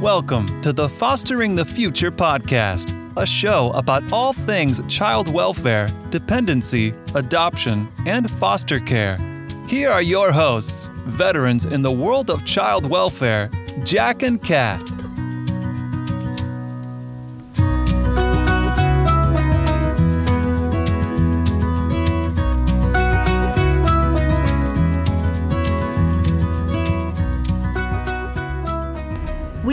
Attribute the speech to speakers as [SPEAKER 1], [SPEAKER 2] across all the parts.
[SPEAKER 1] Welcome to the Fostering the Future podcast, a show about all things child welfare, dependency, adoption, and foster care. Here are your hosts, veterans in the world of child welfare, Jack and Kat.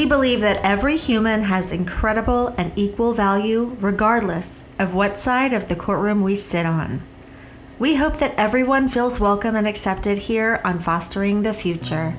[SPEAKER 2] We believe that every human has incredible and equal value regardless of what side of the courtroom we sit on. We hope that everyone feels welcome and accepted here on Fostering the Future.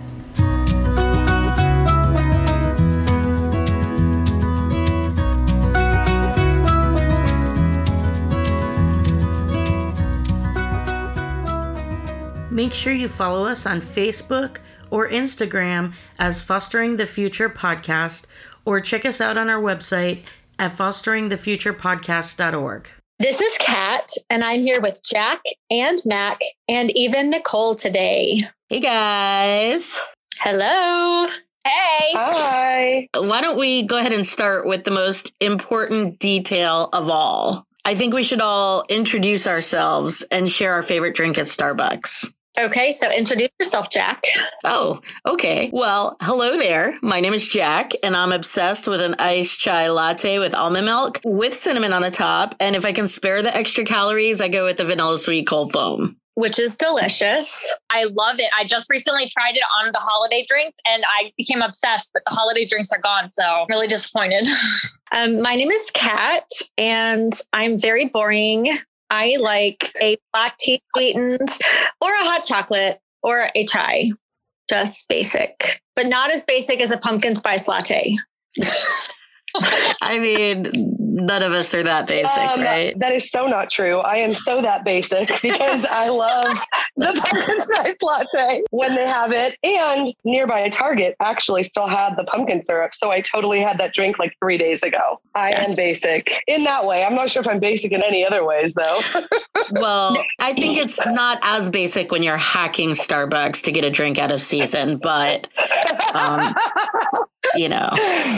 [SPEAKER 3] Make sure you follow us on Facebook or Instagram as Fostering the Future Podcast, or check us out on our website at fosteringthefuturepodcast.org.
[SPEAKER 4] This is Kat, and I'm here with Jack and Mac and even Nicole today.
[SPEAKER 3] Hey guys.
[SPEAKER 4] Hello.
[SPEAKER 5] Hey.
[SPEAKER 6] Hi.
[SPEAKER 3] Why don't we go ahead and start with the most important detail of all? I think we should all introduce ourselves and share our favorite drink at Starbucks.
[SPEAKER 4] Okay, so introduce yourself, Jack.
[SPEAKER 3] Oh, okay. Well, hello there. My name is Jack, and I'm obsessed with an iced chai latte with almond milk with cinnamon on the top. And if I can spare the extra calories, I go with the vanilla sweet cold foam.
[SPEAKER 4] Which is delicious.
[SPEAKER 5] I love it. I just recently tried it on the holiday drinks and I became obsessed, but the holiday drinks are gone. So I'm really disappointed.
[SPEAKER 4] Um, my name is Kat, and I'm very boring. I like a black tea sweetened or a hot chocolate or a chai. Just basic, but not as basic as a pumpkin spice latte.
[SPEAKER 3] I mean, none of us are that basic,
[SPEAKER 6] Um,
[SPEAKER 3] right?
[SPEAKER 6] That is so not true. I am so that basic because I love the pumpkin spice latte when they have it. And nearby Target actually still had the pumpkin syrup. So I totally had that drink like three days ago. I
[SPEAKER 4] Yes.
[SPEAKER 6] am basic in that way. I'm not sure if I'm basic in any other ways though.
[SPEAKER 3] Well, I think it's not as basic when you're hacking Starbucks to get a drink out of season, but um, you know,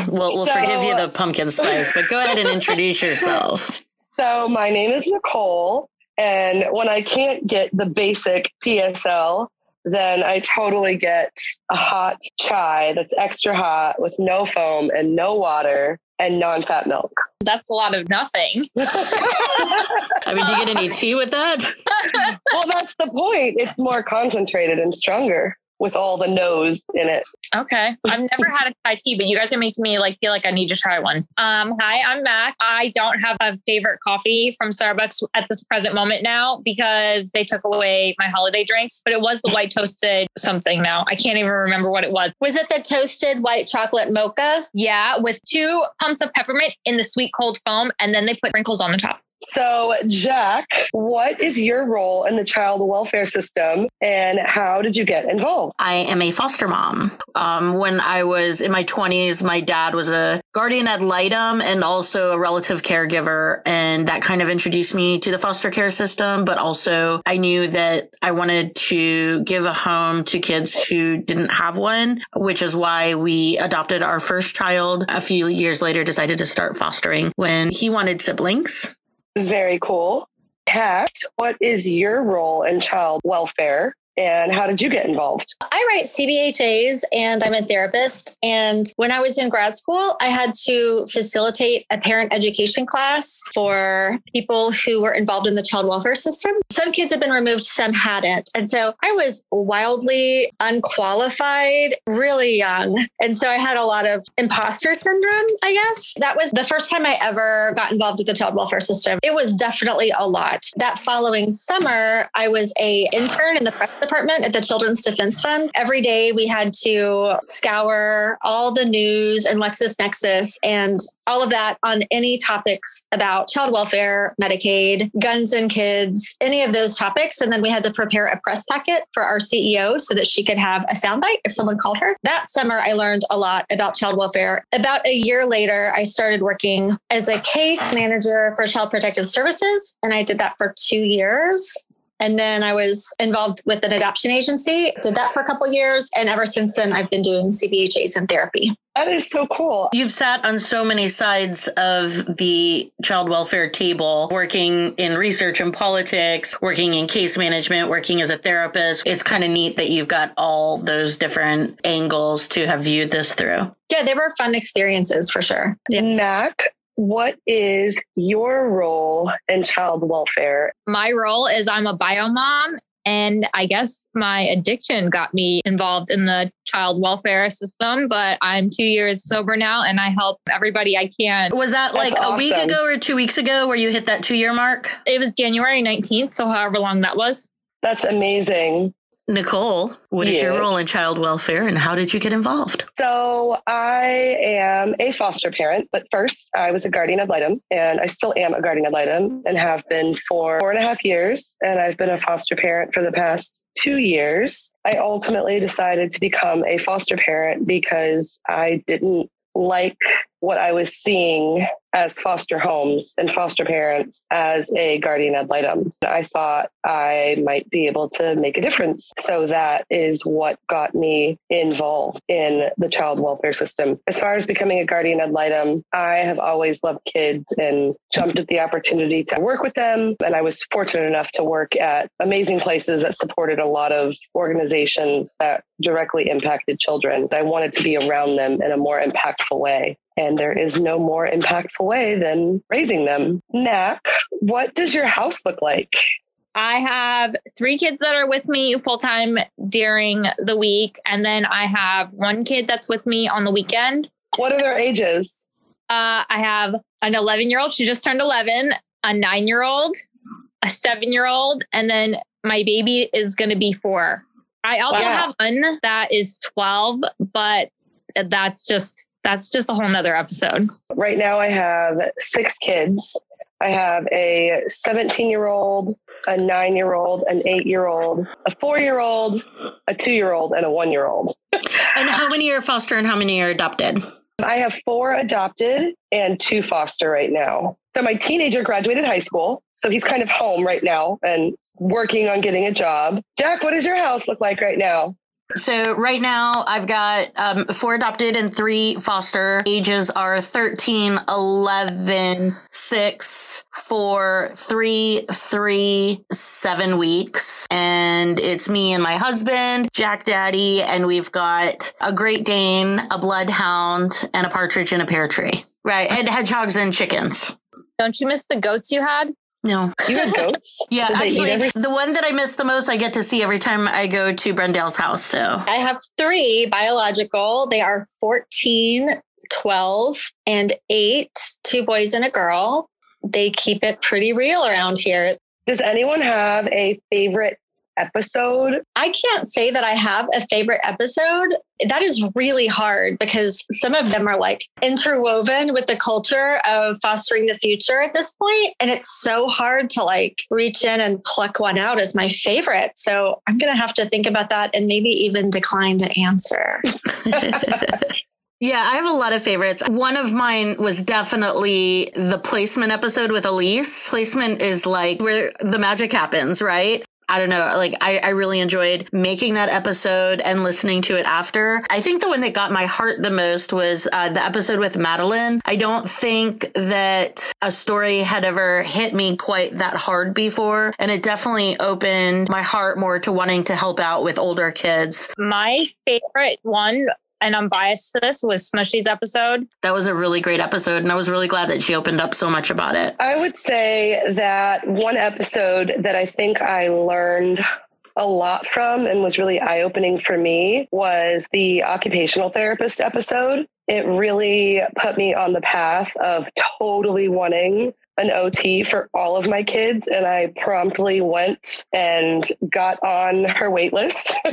[SPEAKER 3] we'll we'll forgive you the pumpkin spice. But go ahead and introduce yourself.
[SPEAKER 6] So my name is Nicole. And when I can't get the basic PSL, then I totally get a hot chai that's extra hot with no foam and no water and non fat milk.
[SPEAKER 5] That's a lot of nothing.
[SPEAKER 3] I mean, do you get any tea with that?
[SPEAKER 6] well, that's the point. It's more concentrated and stronger with all the nose in it.
[SPEAKER 5] Okay. I've never had a Thai tea, but you guys are making me like feel like I need to try one. Um, hi, I'm Mac. I don't have a favorite coffee from Starbucks at this present moment now because they took away my holiday drinks, but it was the white toasted something now. I can't even remember what it was.
[SPEAKER 4] Was it the toasted white chocolate mocha?
[SPEAKER 5] Yeah, with two pumps of peppermint in the sweet cold foam, and then they put sprinkles on the top.
[SPEAKER 6] So, Jack, what is your role in the child welfare system and how did you get involved?
[SPEAKER 3] I am a foster mom. Um, when I was in my 20s, my dad was a guardian ad litem and also a relative caregiver. And that kind of introduced me to the foster care system. But also, I knew that I wanted to give a home to kids who didn't have one, which is why we adopted our first child. A few years later, decided to start fostering when he wanted siblings.
[SPEAKER 6] Very cool. Kat, what is your role in child welfare and how did you get involved?
[SPEAKER 4] I write CBHAs and I'm a therapist. And when I was in grad school, I had to facilitate a parent education class for people who were involved in the child welfare system. Some kids had been removed, some hadn't. And so I was wildly unqualified, really young. And so I had a lot of imposter syndrome, I guess. That was the first time I ever got involved with the child welfare system. It was definitely a lot. That following summer, I was a intern in the press department at the Children's Defense Fund. Every day we had to scour all the news and LexisNexis and all of that on any topics about child welfare, Medicaid, guns and kids, any of those topics. And then we had to prepare a press packet for our CEO so that she could have a soundbite if someone called her. That summer, I learned a lot about child welfare. About a year later, I started working as a case manager for Child Protective Services, and I did that for two years. And then I was involved with an adoption agency, did that for a couple years. And ever since then, I've been doing CBHAs and therapy.
[SPEAKER 6] That is so cool.
[SPEAKER 3] You've sat on so many sides of the child welfare table, working in research and politics, working in case management, working as a therapist. It's kind of neat that you've got all those different angles to have viewed this through.
[SPEAKER 4] Yeah, they were fun experiences for sure.
[SPEAKER 6] Yeah. Mac, what is your role in child welfare?
[SPEAKER 5] My role is I'm a bio mom and I guess my addiction got me involved in the child welfare system, but I'm two years sober now and I help everybody I can.
[SPEAKER 3] Was that like
[SPEAKER 6] That's
[SPEAKER 3] a week ago or two weeks ago where you hit that two year mark?
[SPEAKER 5] It was January 19th, so however long that was.
[SPEAKER 6] That's amazing.
[SPEAKER 3] Nicole, what is your role in child welfare and how did you get involved?
[SPEAKER 6] So I am a foster parent, but first I was a guardian ad litem and I still am a guardian ad litem and have been for four and a half years. And I've been a foster parent for the past two years. I ultimately decided to become a foster parent because I didn't like what I was seeing as foster homes and foster parents as a guardian ad litem. I thought I might be able to make a difference. So that is what got me involved in the child welfare system. As far as becoming a guardian ad litem, I have always loved kids and jumped at the opportunity to work with them. And I was fortunate enough to work at amazing places that supported a lot of organizations that directly impacted children. I wanted to be around them in a more impactful way. And there is no more impactful way than raising them. Mac, what does your house look like?
[SPEAKER 5] I have three kids that are with me full time during the week. And then I have one kid that's with me on the weekend.
[SPEAKER 6] What are their ages?
[SPEAKER 5] Uh, I have an 11 year old. She just turned 11, a nine year old, a seven year old, and then my baby is going to be four. I also
[SPEAKER 6] Wow.
[SPEAKER 5] have one that is 12, but that's just that's just a whole nother episode.
[SPEAKER 6] Right now, I have six kids. I have a 17 year old, a nine year old, an eight year old, a four year old, a two year old, and a one year old.
[SPEAKER 3] And how many are foster and how many are adopted?
[SPEAKER 6] I have four adopted and two foster right now. So my teenager graduated high school. So he's kind of home right now and working on getting a job. Jack, what does your house look like right now?
[SPEAKER 3] So right now I've got um, four adopted and three foster. Ages are 13, 11, 6, 4, 3, 3, 7 weeks. And it's me and my husband, Jack Daddy, and we've got a Great Dane, a Bloodhound, and a partridge in a pear tree. Right. And hedgehogs and chickens.
[SPEAKER 5] Don't you miss the goats you had?
[SPEAKER 3] No.
[SPEAKER 6] You have goats?
[SPEAKER 3] Yeah,
[SPEAKER 6] Do they eat
[SPEAKER 3] actually,
[SPEAKER 6] everything?
[SPEAKER 3] the one that I miss the most, I get to see every time I go to Brendale's house. So
[SPEAKER 4] I have three biological. They are 14, 12, and eight, two boys and a girl. They keep it pretty real around here.
[SPEAKER 6] Does anyone have a favorite episode?
[SPEAKER 4] I can't say that I have a favorite episode. That is really hard because some of them are like interwoven with the culture of fostering the future at this point, And it's so hard to like reach in and pluck one out as my favorite. So I'm going to have to think about that and maybe even decline to answer.
[SPEAKER 3] Yeah, I have a lot of favorites. One of mine was definitely the placement episode with Elise. Placement is like where the magic happens, right? I don't know. Like, I, I really enjoyed making that episode and listening to it after. I think the one that got my heart the most was uh, the episode with Madeline. I don't think that a story had ever hit me quite that hard before. And it definitely opened my heart more to wanting to help out with older kids.
[SPEAKER 5] My favorite one, and I'm biased to this, was Smushy's episode.
[SPEAKER 3] That was a really great episode. And I was really glad that she opened up so much about it.
[SPEAKER 6] I would say that one episode that I think I learned a lot from and was really eye opening for me was the occupational therapist episode. It really put me on the path of totally wanting an OT for all of my kids. And I promptly went and got on her wait list.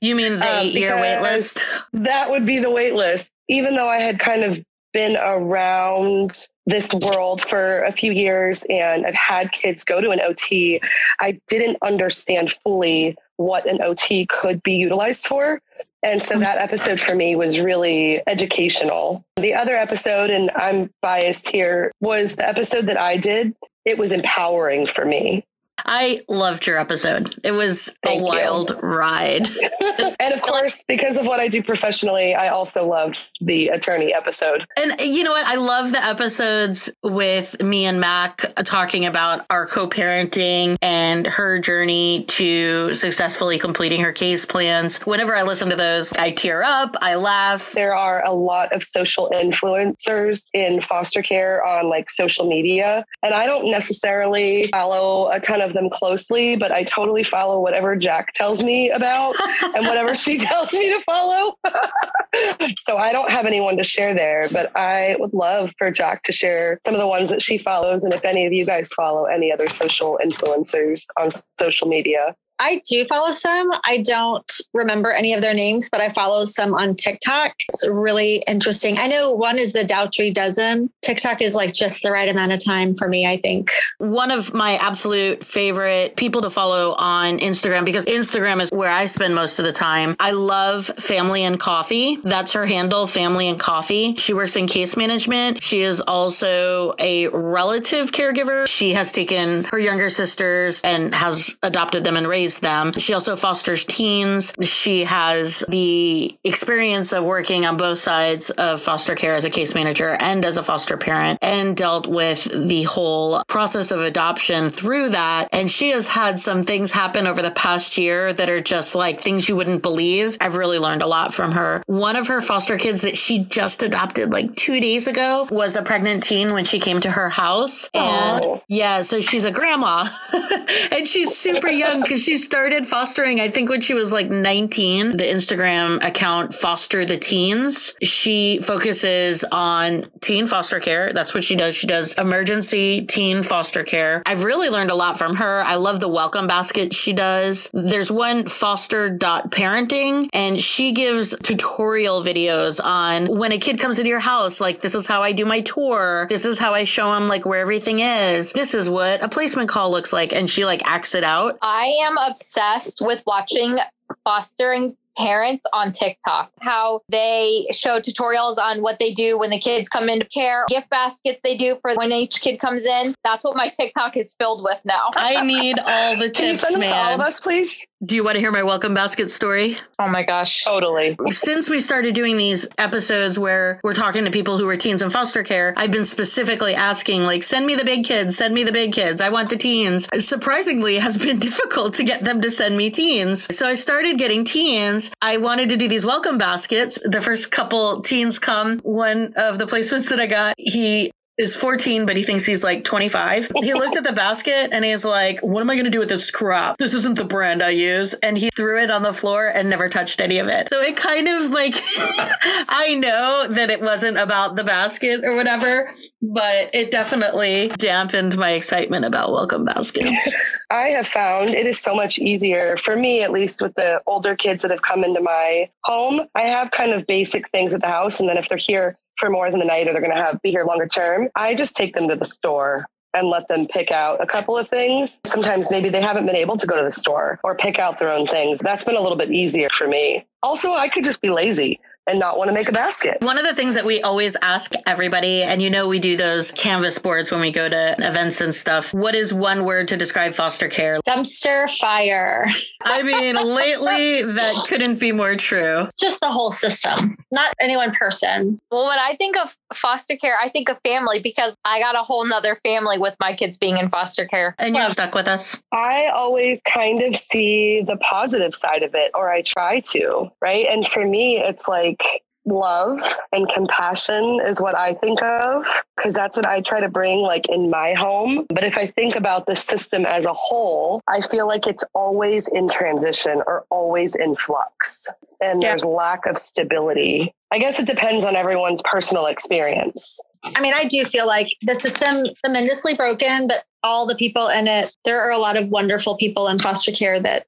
[SPEAKER 3] you mean the
[SPEAKER 6] Um,
[SPEAKER 3] eight year wait list?
[SPEAKER 6] that would be the wait list. Even though I had kind of been around this world for a few years and had had kids go to an OT, I didn't understand fully what an OT could be utilized for. And so that episode for me was really educational. The other episode, and I'm biased here, was the episode that I did. It was empowering for me.
[SPEAKER 3] I loved your episode. It was
[SPEAKER 6] Thank
[SPEAKER 3] a
[SPEAKER 6] you.
[SPEAKER 3] wild ride.
[SPEAKER 6] and of course, because of what I do professionally, I also loved the attorney episode.
[SPEAKER 3] And you know what? I love the episodes with me and Mac talking about our co parenting and her journey to successfully completing her case plans. Whenever I listen to those, I tear up, I laugh.
[SPEAKER 6] There are a lot of social influencers in foster care on like social media. And I don't necessarily follow a ton of them closely, but I totally follow whatever Jack tells me about and whatever she tells me to follow. so I don't have anyone to share there, but I would love for Jack to share some of the ones that she follows. And if any of you guys follow any other social influencers on social media,
[SPEAKER 4] I do follow some. I don't remember any of their names, but I follow some on TikTok. It's really interesting. I know one is the Dougherty Dozen. TikTok is like just the right amount of time for me, I think.
[SPEAKER 3] One of my absolute favorite people to follow on Instagram because Instagram is where I spend most of the time. I love Family and Coffee. That's her handle, Family and Coffee. She works in case management. She is also a relative caregiver. She has taken her younger sisters and has adopted them and raised them. She also fosters teens. She has the experience of working on both sides of foster care as a case manager and as a foster parent and dealt with the whole process of adoption through that. And she has had some things happen over the past year that are just like things you wouldn't believe. I've really learned a lot from her. One of her foster kids that she just adopted like two days ago was a pregnant teen when she came to her house. And
[SPEAKER 6] Oh.
[SPEAKER 3] yeah, so she's a grandma and she's super young because she started fostering, I think, when she was like 19. The Instagram account Foster the Teens. She focuses on teen foster care. That's what she does. She does emergency teen foster care. I've really learned a lot from her. I love the welcome basket she does. There's one foster.parenting and she gives tutorial videos on when a kid comes into your house, like this is how I do my tour. This is how I show them like where everything is. This is what a placement call looks like. And she like acts it out.
[SPEAKER 5] I am obsessed with watching fostering parents on TikTok, how they show tutorials on what they do when the kids come into care, gift baskets they do for when each kid comes in. That's what my TikTok is filled with now.
[SPEAKER 3] I need all the tips.
[SPEAKER 6] can you send them to all of us, please?
[SPEAKER 3] Do you want to hear my welcome basket story?
[SPEAKER 5] Oh my gosh.
[SPEAKER 6] Totally.
[SPEAKER 3] Since we started doing these episodes where we're talking to people who are teens in foster care, I've been specifically asking, like, send me the big kids, send me the big kids. I want the teens. Surprisingly, it has been difficult to get them to send me teens. So I started getting teens. I wanted to do these welcome baskets. The first couple teens come. One of the placements that I got, he is 14, but he thinks he's like 25. He looked at the basket and he's like, What am I going to do with this crap? This isn't the brand I use. And he threw it on the floor and never touched any of it. So it kind of like, I know that it wasn't about the basket or whatever, but it definitely dampened my excitement about welcome baskets.
[SPEAKER 6] I have found it is so much easier for me, at least with the older kids that have come into my home. I have kind of basic things at the house. And then if they're here for more than the night or they're going to have be here longer term, I just take them to the store and let them pick out a couple of things. Sometimes maybe they haven't been able to go to the store or pick out their own things. That's been a little bit easier for me. Also, I could just be lazy and not want to make a basket.
[SPEAKER 3] One of the things that we always ask everybody, and you know, we do those canvas boards when we go to events and stuff. What is one word to describe foster care?
[SPEAKER 4] Dumpster fire.
[SPEAKER 3] I mean, lately that couldn't be more true.
[SPEAKER 4] Just the whole system, not any one person.
[SPEAKER 5] Well, when I think of foster care, I think of family because I got a whole nother family with my kids being in foster care.
[SPEAKER 3] And you're stuck with us.
[SPEAKER 6] I always kind of see the positive side of it, or I try to, right? And for me, it's like love and compassion is what I think of because that's what I try to bring like in my home. But if I think about the system as a whole, I feel like it's always in transition or always in flux and
[SPEAKER 4] Yeah.
[SPEAKER 6] there's lack of stability. I guess it depends on everyone's personal experience.
[SPEAKER 4] I mean, I do feel like the system tremendously broken, but all the people in it, there are a lot of wonderful people in foster care that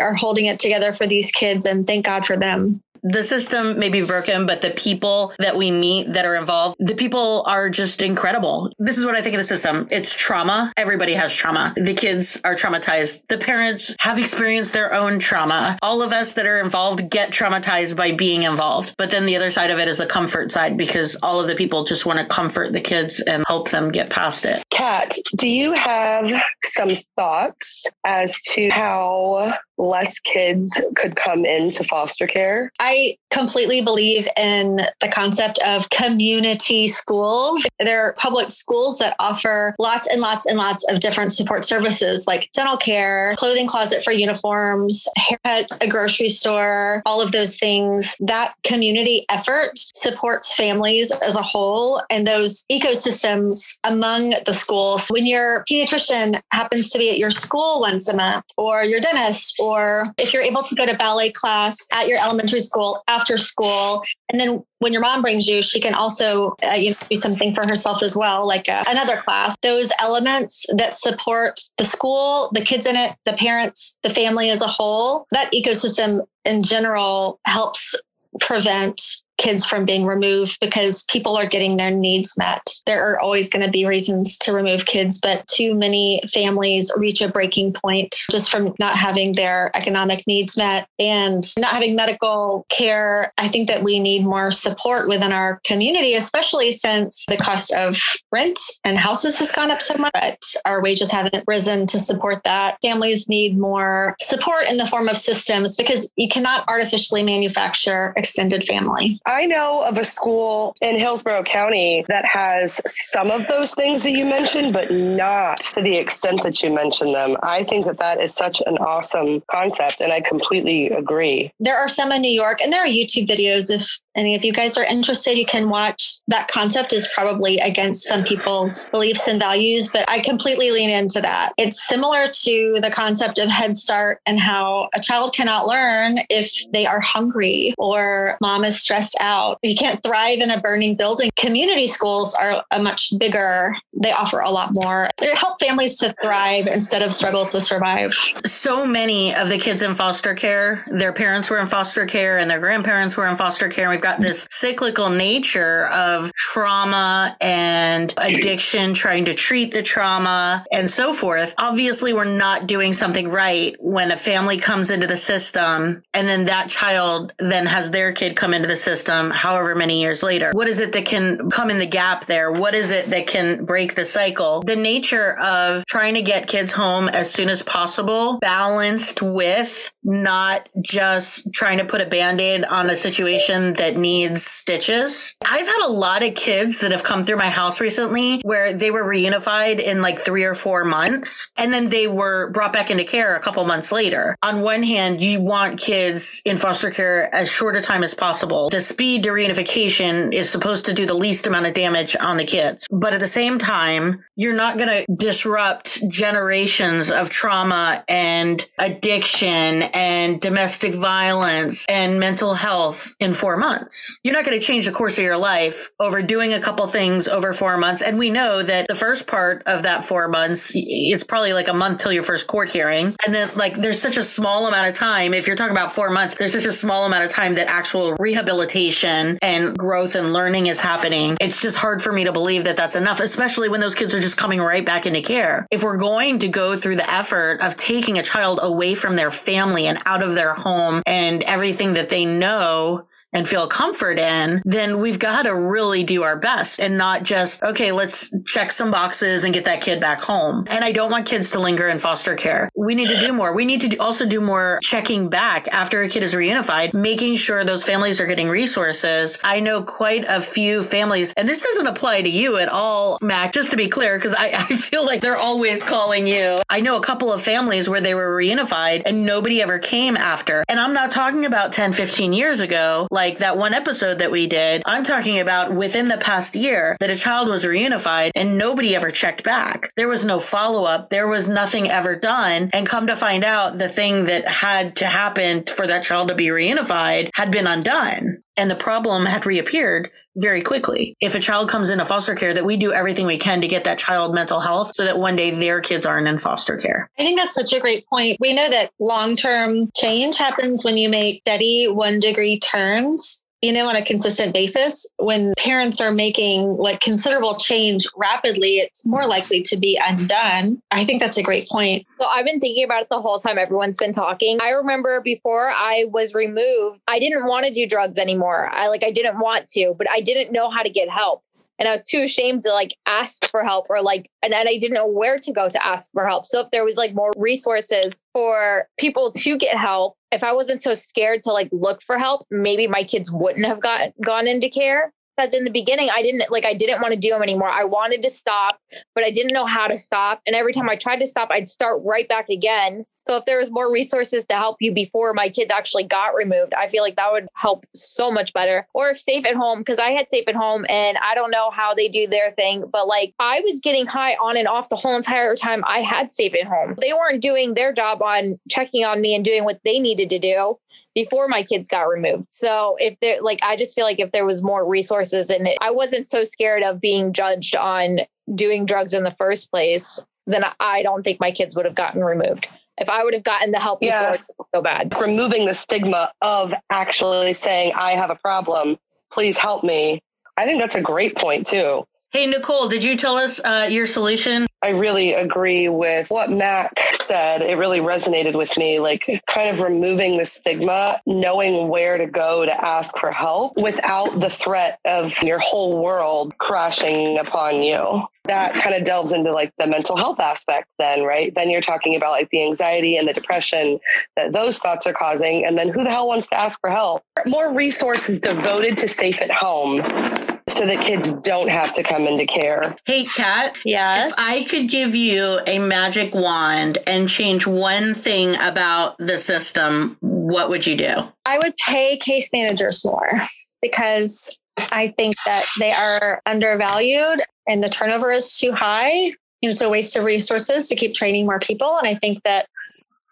[SPEAKER 4] are holding it together for these kids and thank God for them
[SPEAKER 3] the system may be broken, but the people that we meet that are involved, the people are just incredible. This is what I think of the system. It's trauma. Everybody has trauma. The kids are traumatized. The parents have experienced their own trauma. All of us that are involved get traumatized by being involved. But then the other side of it is the comfort side because all of the people just want to comfort the kids and help them get past it.
[SPEAKER 6] Kat, do you have some thoughts as to how less kids could come into foster care?
[SPEAKER 4] I completely believe in the concept of community schools. There are public schools that offer lots and lots and lots of different support services like dental care, clothing closet for uniforms, haircuts, a grocery store, all of those things. That community effort supports families as a whole and those ecosystems among the schools. When your pediatrician happens to be at your school once a month, or your dentist, or if you're able to go to ballet class at your elementary school after school, and then when your mom brings you, she can also uh, you know, do something for herself as well, like uh, another class. Those elements that support the school, the kids in it, the parents, the family as a whole, that ecosystem in general helps prevent kids from being removed because people are getting their needs met. There are always going to be reasons to remove kids, but too many families reach a breaking point just from not having their economic needs met and not having medical care. I think that we need more support within our community, especially since the cost of rent and houses has gone up so much, but our wages haven't risen to support that. Families need more support in the form of systems because you cannot artificially manufacture extended family.
[SPEAKER 6] I know of a school in Hillsborough County that has some of those things that you mentioned, but not to the extent that you mentioned them. I think that that is such an awesome concept, and I completely agree.
[SPEAKER 4] There are some in New York, and there are YouTube videos. If any of you guys are interested, you can watch. That concept is probably against some people's beliefs and values, but I completely lean into that. It's similar to the concept of Head Start and how a child cannot learn if they are hungry or mom is stressed out. You can't thrive in a burning building. Community schools are a much bigger, they offer a lot more. They help families to thrive instead of struggle to survive.
[SPEAKER 3] So many of the kids in foster care, their parents were in foster care and their grandparents were in foster care. Got this cyclical nature of trauma and addiction, trying to treat the trauma and so forth. Obviously, we're not doing something right when a family comes into the system and then that child then has their kid come into the system system however many years later? What is it that can come in the gap there? What is it that can break the cycle? The nature of trying to get kids home as soon as possible, balanced with not just trying to put a band aid on a situation that needs stitches. I've had a lot of kids that have come through my house recently where they were reunified in like three or four months and then they were brought back into care a couple months later. On one hand, you want kids in foster care as short a time as possible. The speed to reunification is supposed to do the least amount of damage on the kids. But at the same time, you're not going to disrupt generations of trauma and addiction and domestic violence and mental health in four months. You're not going to change the course of your life over doing a couple things over four months. And we know that the first part of that four months, it's probably like a month till your first court hearing. And then like there's such a small amount of time. If you're talking about four months, there's such a small amount of time that actual rehabilitation and growth and learning is happening. It's just hard for me to believe that that's enough, especially when those kids are just coming right back into care. If we're going to go through the effort of taking a child away from their family and out of their home and everything that they know and feel comfort in, then we've got to really do our best and not just, okay, let's check some boxes and get that kid back home. And I don't want kids to linger in foster care. We need to do more. We need to also do more checking back after a kid is reunified, making sure those families are getting resources. I know quite a few families, and this doesn't apply to you at all, Mac, just to be clear, because I, I feel like they're always calling you. I know a couple of families where they were reunified and nobody ever came after. And I'm not talking about 10, 15 years ago. Like like that one episode that we did, I'm talking about within the past year that a child was reunified and nobody ever checked back. There was no follow up. There was nothing ever done. And come to find out the thing that had to happen for that child to be reunified had been undone. And the problem had reappeared very quickly. If a child comes into foster care, that we do everything we can to get that child mental health so that one day their kids aren't in foster care.
[SPEAKER 4] I think that's such a great point. We know that long term change happens when you make steady one degree turns you know, on a consistent basis, when parents are making like considerable change rapidly, it's more likely to be undone. I think that's a great point.
[SPEAKER 5] So I've been thinking about it the whole time everyone's been talking. I remember before I was removed, I didn't want to do drugs anymore. I like, I didn't want to, but I didn't know how to get help and I was too ashamed to like ask for help or like, and, and I didn't know where to go to ask for help. So if there was like more resources for people to get help, if I wasn't so scared to like look for help, maybe my kids wouldn't have got gone into care because in the beginning I didn't like I didn't want to do them anymore. I wanted to stop, but I didn't know how to stop. And every time I tried to stop, I'd start right back again. So if there was more resources to help you before my kids actually got removed, I feel like that would help so much better. Or if safe at home, because I had safe at home and I don't know how they do their thing, but like I was getting high on and off the whole entire time I had safe at home. They weren't doing their job on checking on me and doing what they needed to do before my kids got removed. So if there like I just feel like if there was more resources and I wasn't so scared of being judged on doing drugs in the first place, then I don't think my kids would have gotten removed. If I would have gotten the help before yes. so bad.
[SPEAKER 6] Removing the stigma of actually saying I have a problem, please help me. I think that's a great point too.
[SPEAKER 3] Hey, Nicole, did you tell us uh, your solution?
[SPEAKER 6] I really agree with what Mac said. It really resonated with me, like kind of removing the stigma, knowing where to go to ask for help without the threat of your whole world crashing upon you. That kind of delves into like the mental health aspect, then, right? Then you're talking about like the anxiety and the depression that those thoughts are causing. And then who the hell wants to ask for help? More resources devoted to safe at home so that kids don't have to come into care.
[SPEAKER 3] Hey, Kat.
[SPEAKER 4] Yes.
[SPEAKER 3] If I could give you a magic wand and change one thing about the system, what would you do?
[SPEAKER 4] I would pay case managers more because I think that they are undervalued and the turnover is too high. It's a waste of resources to keep training more people. And I think that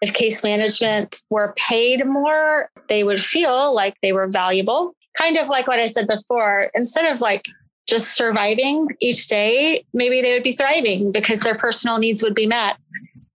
[SPEAKER 4] if case management were paid more, they would feel like they were valuable kind of like what I said before, instead of like just surviving each day, maybe they would be thriving because their personal needs would be met.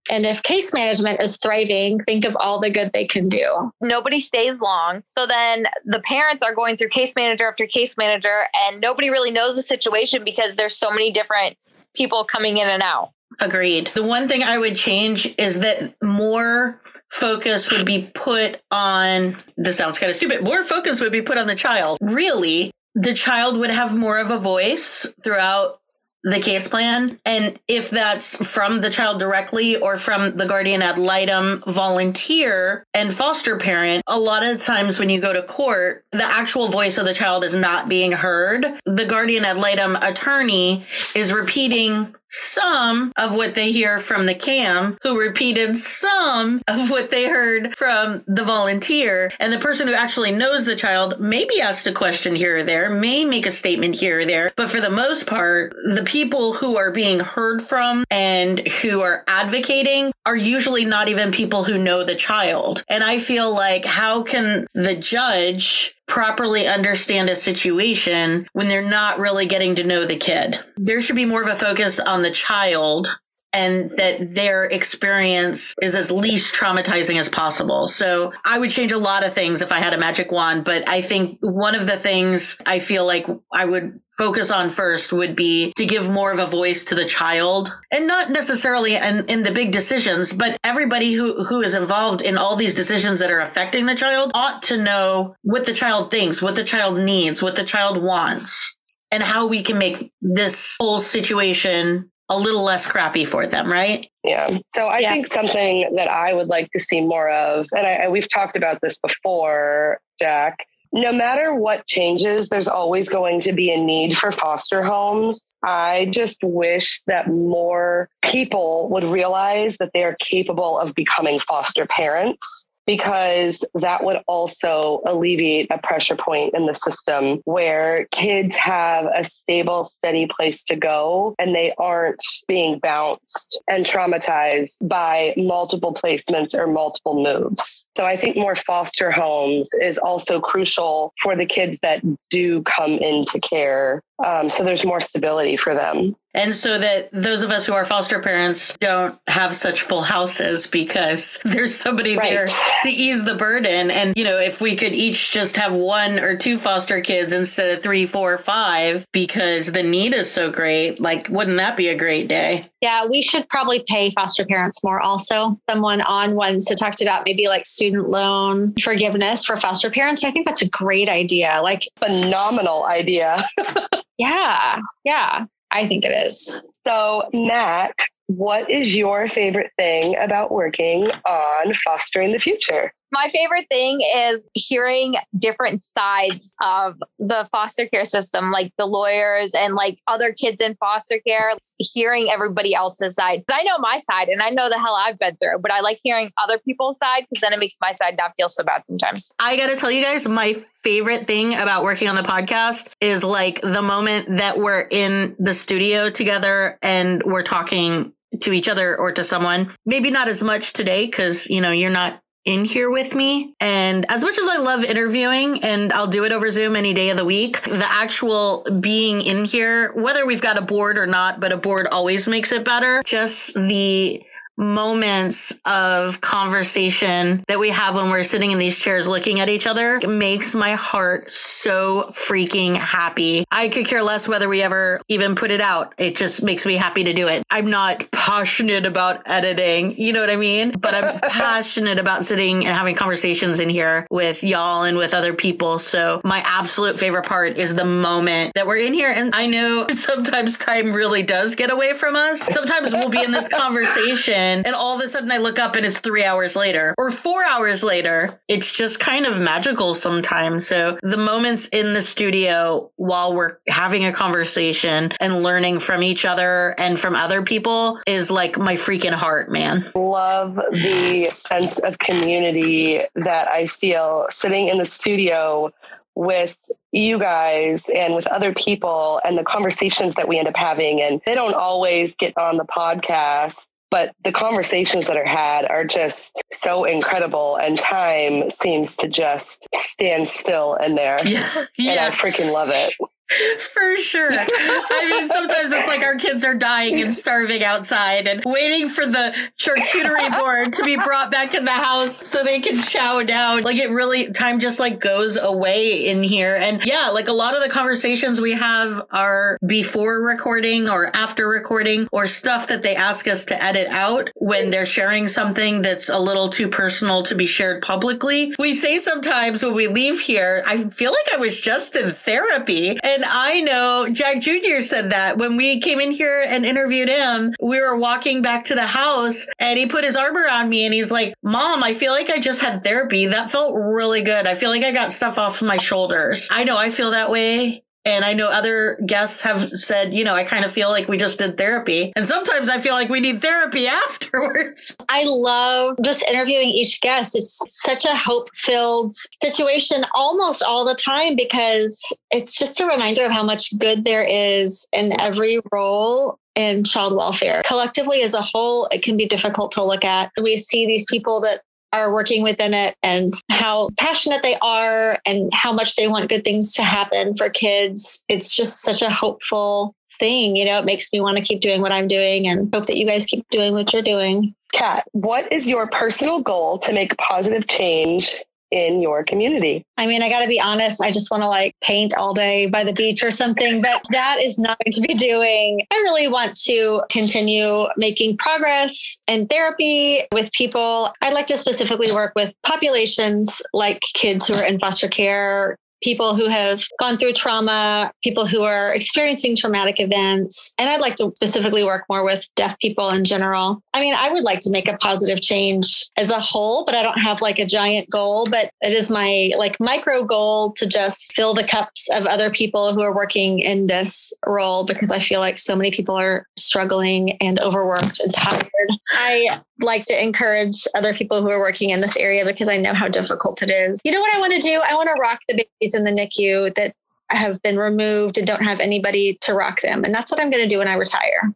[SPEAKER 4] And if case management is thriving, think of all the good they can do.
[SPEAKER 5] Nobody stays long. So then the parents are going through case manager after case manager, and nobody really knows the situation because there's so many different people coming in and out.
[SPEAKER 3] Agreed. The one thing I would change is that more focus would be put on this sounds kind of stupid more focus would be put on the child really the child would have more of a voice throughout the case plan. And if that's from the child directly or from the guardian ad litem volunteer and foster parent, a lot of times when you go to court, the actual voice of the child is not being heard. The guardian ad litem attorney is repeating some of what they hear from the CAM, who repeated some of what they heard from the volunteer. And the person who actually knows the child may be asked a question here or there, may make a statement here or there. But for the most part, the people who are being heard from and who are advocating are usually not even people who know the child. And I feel like, how can the judge properly understand a situation when they're not really getting to know the kid. There should be more of a focus on the child and that their experience is as least traumatizing as possible. So I would change a lot of things if I had a magic wand, but I think one of the things I feel like I would focus on first would be to give more of a voice to the child and not necessarily in, in the big decisions, but everybody who, who is involved in all these decisions that are affecting the child ought to know what the child thinks, what the child needs, what the child wants and how we can make this whole situation a little less crappy for them, right?
[SPEAKER 6] Yeah. So I yeah. think something that I would like to see more of, and I, we've talked about this before, Jack. No matter what changes, there's always going to be a need for foster homes. I just wish that more people would realize that they are capable of becoming foster parents because that would also alleviate a pressure point in the system where kids have a stable, steady place to go and they aren't being bounced and traumatized by multiple placements or multiple moves. So I think more foster homes is also crucial for the kids that do come into care. Um, so there's more stability for them.
[SPEAKER 3] And so that those of us who are foster parents don't have such full houses because there's somebody right. there to ease the burden. And, you know, if we could each just have one or two foster kids instead of three, four, five because the need is so great, like, wouldn't that be a great day?
[SPEAKER 4] Yeah, we should probably pay foster parents more also. Someone on ones to talked about maybe like student loan forgiveness for foster parents. I think that's a great idea. Like,
[SPEAKER 6] phenomenal idea.
[SPEAKER 4] yeah. Yeah. I think it is.
[SPEAKER 6] So, Mac, what is your favorite thing about working on fostering the future?
[SPEAKER 5] My favorite thing is hearing different sides of the foster care system, like the lawyers and like other kids in foster care, hearing everybody else's side. I know my side and I know the hell I've been through, but I like hearing other people's side because then it makes my side not feel so bad sometimes.
[SPEAKER 3] I got to tell you guys, my favorite thing about working on the podcast is like the moment that we're in the studio together and we're talking to each other or to someone. Maybe not as much today because, you know, you're not in here with me. And as much as I love interviewing and I'll do it over Zoom any day of the week, the actual being in here, whether we've got a board or not, but a board always makes it better. Just the moments of conversation that we have when we're sitting in these chairs looking at each other it makes my heart so freaking happy. I could care less whether we ever even put it out. It just makes me happy to do it. I'm not passionate about editing, you know what I mean? But I'm passionate about sitting and having conversations in here with y'all and with other people. So my absolute favorite part is the moment that we're in here. And I know sometimes time really does get away from us. Sometimes we'll be in this conversation and all of a sudden I look up and it's three hours later or four hours later. It's just kind of magical sometimes. So the moments in the studio while we're having a conversation and learning from each other and from other people is like my freaking heart, man.
[SPEAKER 6] Love the sense of community that I feel sitting in the studio with you guys and with other people and the conversations that we end up having. And they don't always get on the podcast but the conversations that are had are just so incredible and time seems to just stand still in there. Yeah, yeah. and i freaking love it
[SPEAKER 3] For sure. I mean, sometimes it's like our kids are dying and starving outside and waiting for the charcuterie board to be brought back in the house so they can chow down. Like it really, time just like goes away in here. And yeah, like a lot of the conversations we have are before recording or after recording or stuff that they ask us to edit out when they're sharing something that's a little too personal to be shared publicly. We say sometimes when we leave here, I feel like I was just in therapy. And and I know Jack Jr. said that when we came in here and interviewed him, we were walking back to the house and he put his arm around me and he's like, Mom, I feel like I just had therapy. That felt really good. I feel like I got stuff off my shoulders. I know I feel that way. And I know other guests have said, you know, I kind of feel like we just did therapy. And sometimes I feel like we need therapy afterwards.
[SPEAKER 4] I love just interviewing each guest. It's such a hope filled situation almost all the time because it's just a reminder of how much good there is in every role in child welfare. Collectively, as a whole, it can be difficult to look at. We see these people that are working within it and how passionate they are and how much they want good things to happen for kids. It's just such a hopeful thing. You know, it makes me want to keep doing what I'm doing and hope that you guys keep doing what you're doing.
[SPEAKER 6] Kat, what is your personal goal to make positive change in your community?
[SPEAKER 4] I mean, I got to be honest. I just want to like paint all day by the beach or something, but that is not going to be doing. I really want to continue making progress in therapy with people. I'd like to specifically work with populations like kids who are in foster care, people who have gone through trauma, people who are experiencing traumatic events, And I'd like to specifically work more with deaf people in general. I mean, I would like to make a positive change as a whole, but I don't have like a giant goal, but it is my like micro goal to just fill the cups of other people who are working in this role because I feel like so many people are struggling and overworked and tired. I like to encourage other people who are working in this area because I know how difficult it is. You know what I want to do? I want to rock the babies in the NICU that have been removed and don't have anybody to rock them. And that's what I'm going to do when I retire.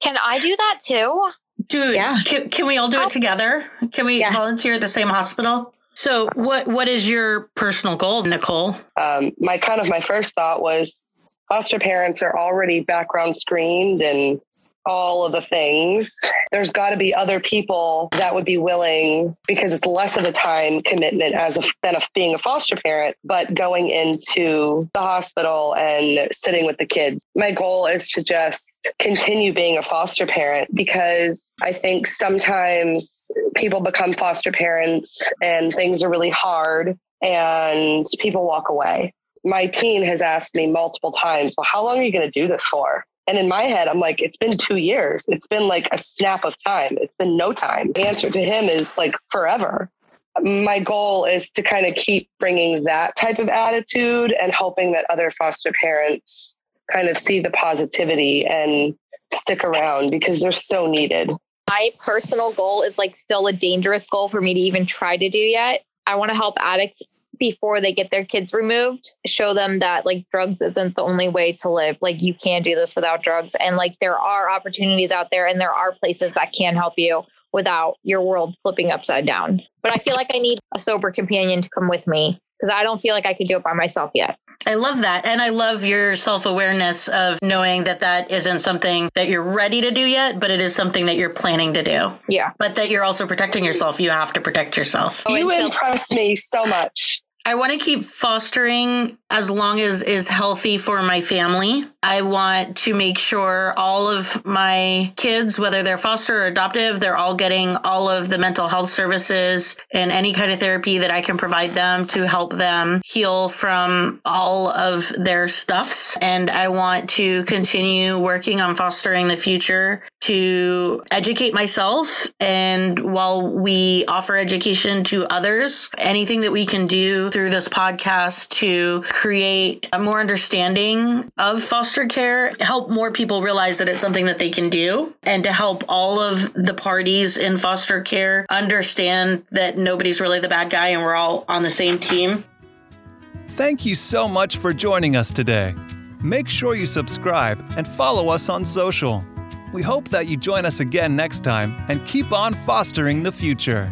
[SPEAKER 5] Can I do that too?
[SPEAKER 3] Dude,
[SPEAKER 4] Yeah.
[SPEAKER 3] can, can we all do
[SPEAKER 5] Oh.
[SPEAKER 3] it together? Can we
[SPEAKER 4] Yes.
[SPEAKER 3] volunteer at the same hospital? So what what is your personal goal, Nicole?
[SPEAKER 6] um, my kind of my first thought was foster parents are already background screened and all of the things. There's got to be other people that would be willing because it's less of a time commitment as a, than a, being a foster parent, but going into the hospital and sitting with the kids. My goal is to just continue being a foster parent because I think sometimes people become foster parents and things are really hard and people walk away. My teen has asked me multiple times, well, how long are you going to do this for? And in my head, I'm like, it's been two years. It's been like a snap of time. It's been no time. The answer to him is like forever. My goal is to kind of keep bringing that type of attitude and hoping that other foster parents kind of see the positivity and stick around because they're so needed.
[SPEAKER 5] my personal goal is like still a dangerous goal for me to even try to do yet. I want to help addicts before they get their kids removed, show them that like drugs isn't the only way to live. Like you can do this without drugs. And like there are opportunities out there and there are places that can help you without your world flipping upside down. But I feel like I need a sober companion to come with me because I don't feel like I could do it by myself yet.
[SPEAKER 3] I love that. And I love your self awareness of knowing that that isn't something that you're ready to do yet, but it is something that you're planning to do.
[SPEAKER 5] Yeah.
[SPEAKER 3] But that you're also protecting yourself. You have to protect yourself.
[SPEAKER 6] You oh,
[SPEAKER 5] until-
[SPEAKER 6] impressed me so much.
[SPEAKER 3] I want to keep fostering as long as is healthy for my family. I want to make sure all of my kids, whether they're foster or adoptive, they're all getting all of the mental health services and any kind of therapy that I can provide them to help them heal from all of their stuffs. And I want to continue working on fostering the future to educate myself. And while we offer education to others, anything that we can do through this podcast to create a more understanding of foster care, help more people realize that it's something that they can do, and to help all of the parties in foster care understand that nobody's really the bad guy and we're all on the same team.
[SPEAKER 1] Thank you so much for joining us today. Make sure you subscribe and follow us on social. We hope that you join us again next time and keep on fostering the future.